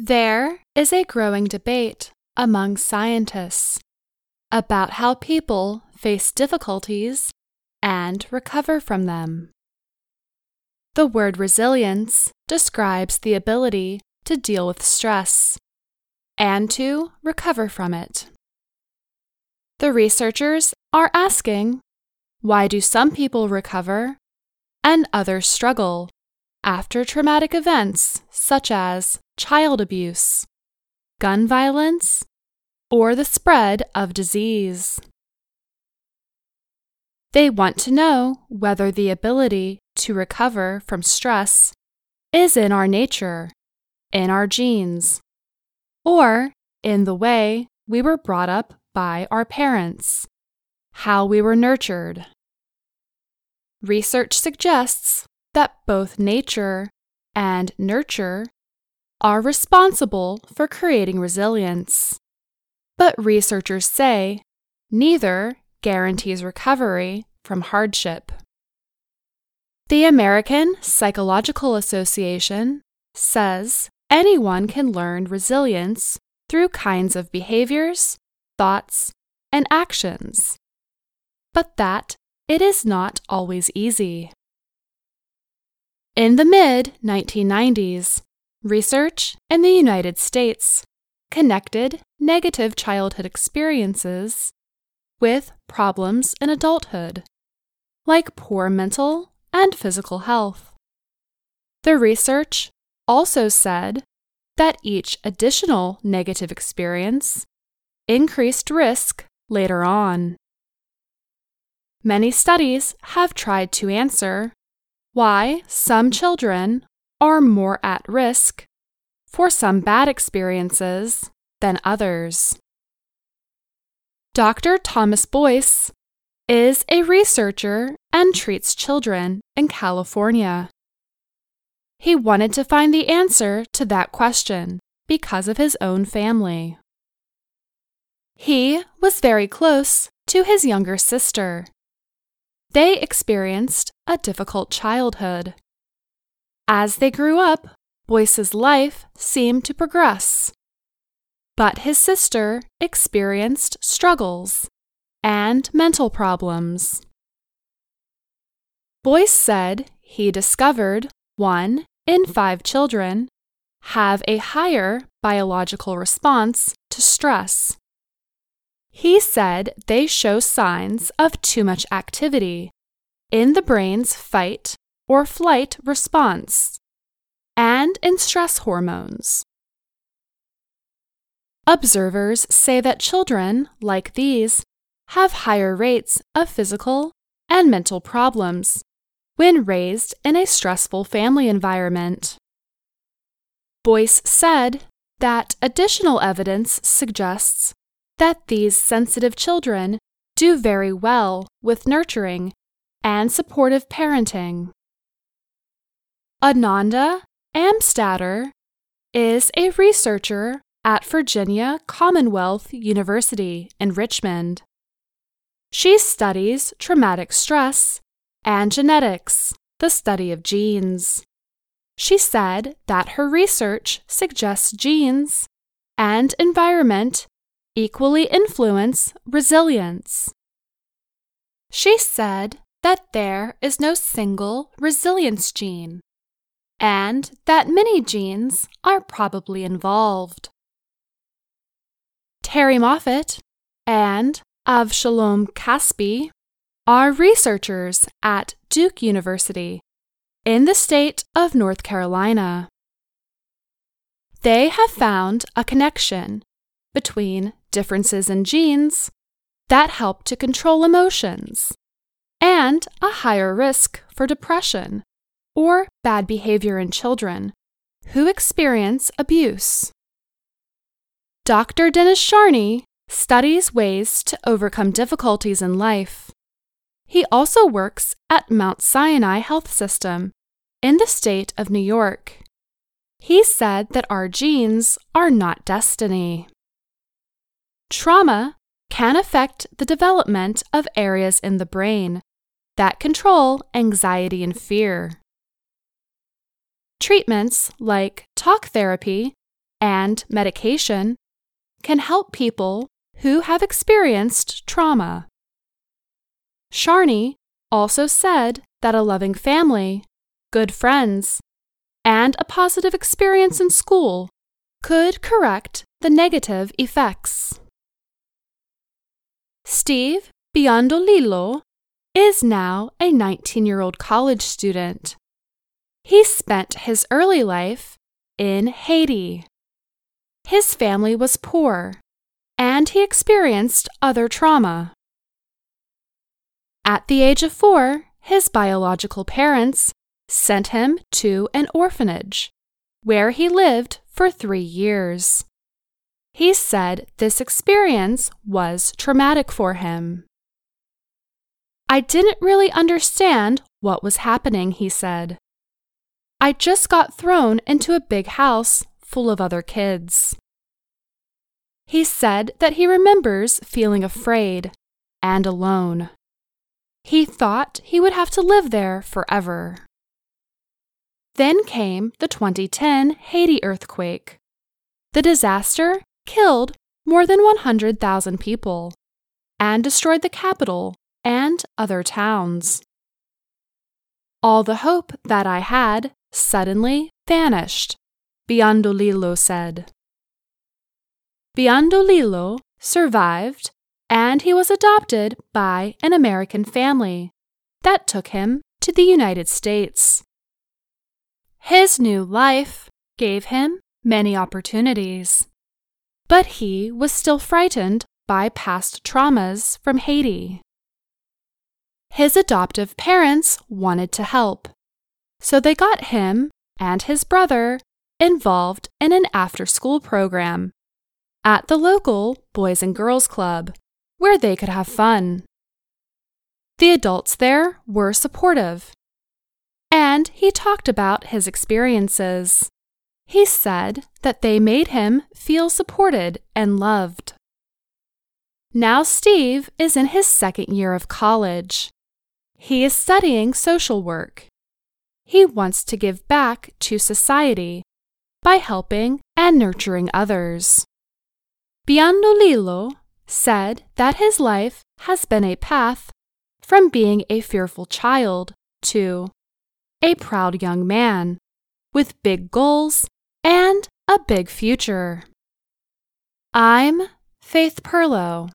There is a growing debate among scientists about how people face difficulties and recover from them. The word resilience describes the ability to deal with stress and to recover from it. The researchers are asking why do some people recover and others struggle after traumatic events such as child abuse, gun violence, or the spread of disease. They want to know whether the ability to recover from stress is in our nature, in our genes, or in the way we were brought up by our parents, how we were nurtured. Research suggests that both nature and nurture are responsible for creating resilience. But researchers say neither guarantees recovery from hardship. The American Psychological Association says anyone can learn resilience through kinds of behaviors, thoughts, and actions, but that it is not always easy. In the mid 1990s, research in the United States connected negative childhood experiences with problems in adulthood, like poor mental and physical health. The research also said that each additional negative experience increased risk later on. Many studies have tried to answer why some children are more at risk for some bad experiences than others. Dr. Thomas Boyce is a researcher and treats children in California. He wanted to find the answer to that question because of his own family. He was very close to his younger sister. They experienced a difficult childhood. As they grew up, Boyce's life seemed to progress. But his sister experienced struggles and mental problems. Boyce said he discovered one in five children have a higher biological response to stress. He said they show signs of too much activity in the brain's fight or flight response, and in stress hormones. Observers say that children, like these, have higher rates of physical and mental problems when raised in a stressful family environment. Boyce said that additional evidence suggests that these sensitive children do very well with nurturing and supportive parenting. Ananda Amstadter is a researcher at Virginia Commonwealth University in Richmond. She studies traumatic stress and genetics, the study of genes. She said that her research suggests genes and environment equally influence resilience. She said that there is no single resilience gene and that many genes are probably involved. Terrie Moffitt and Avshalom Caspi are researchers at Duke University in the state of North Carolina. They have found a connection between differences in genes that help to control emotions and a higher risk for depression or bad behavior in children who experience abuse. Dr. Dennis Charney studies ways to overcome difficulties in life. He also works at Mount Sinai Health System in the state of New York. He said that our genes are not destiny. Trauma can affect the development of areas in the brain that control anxiety and fear. Treatments like talk therapy and medication can help people who have experienced trauma. Charney also said that a loving family, good friends, and a positive experience in school could correct the negative effects. Steve Biondolillo is now a 19 year old college student. He spent his early life in Haiti. His family was poor, and he experienced other trauma. At the age of four, his biological parents sent him to an orphanage, where he lived for three years. He said this experience was traumatic for him. I didn't really understand what was happening, he said. I just got thrown into a big house full of other kids. He said that he remembers feeling afraid and alone. He thought he would have to live there forever. Then came the 2010 Haiti earthquake. The disaster killed more than 100,000 people and destroyed the capital and other towns. All the hope that I had suddenly vanished, Biondolillo said. Biondolillo survived and he was adopted by an American family that took him to the United States. His new life gave him many opportunities, but he was still frightened by past traumas from Haiti. His adoptive parents wanted to help, so they got him and his brother involved in an after school program at the local Boys and Girls Club where they could have fun. The adults there were supportive, and he talked about his experiences. He said that they made him feel supported and loved. Now, Steve is in his second year of college. He is studying social work. He wants to give back to society by helping and nurturing others. Biondolillo said that his life has been a path from being a fearful child to a proud young man with big goals and a big future. I'm Faith Pirlo.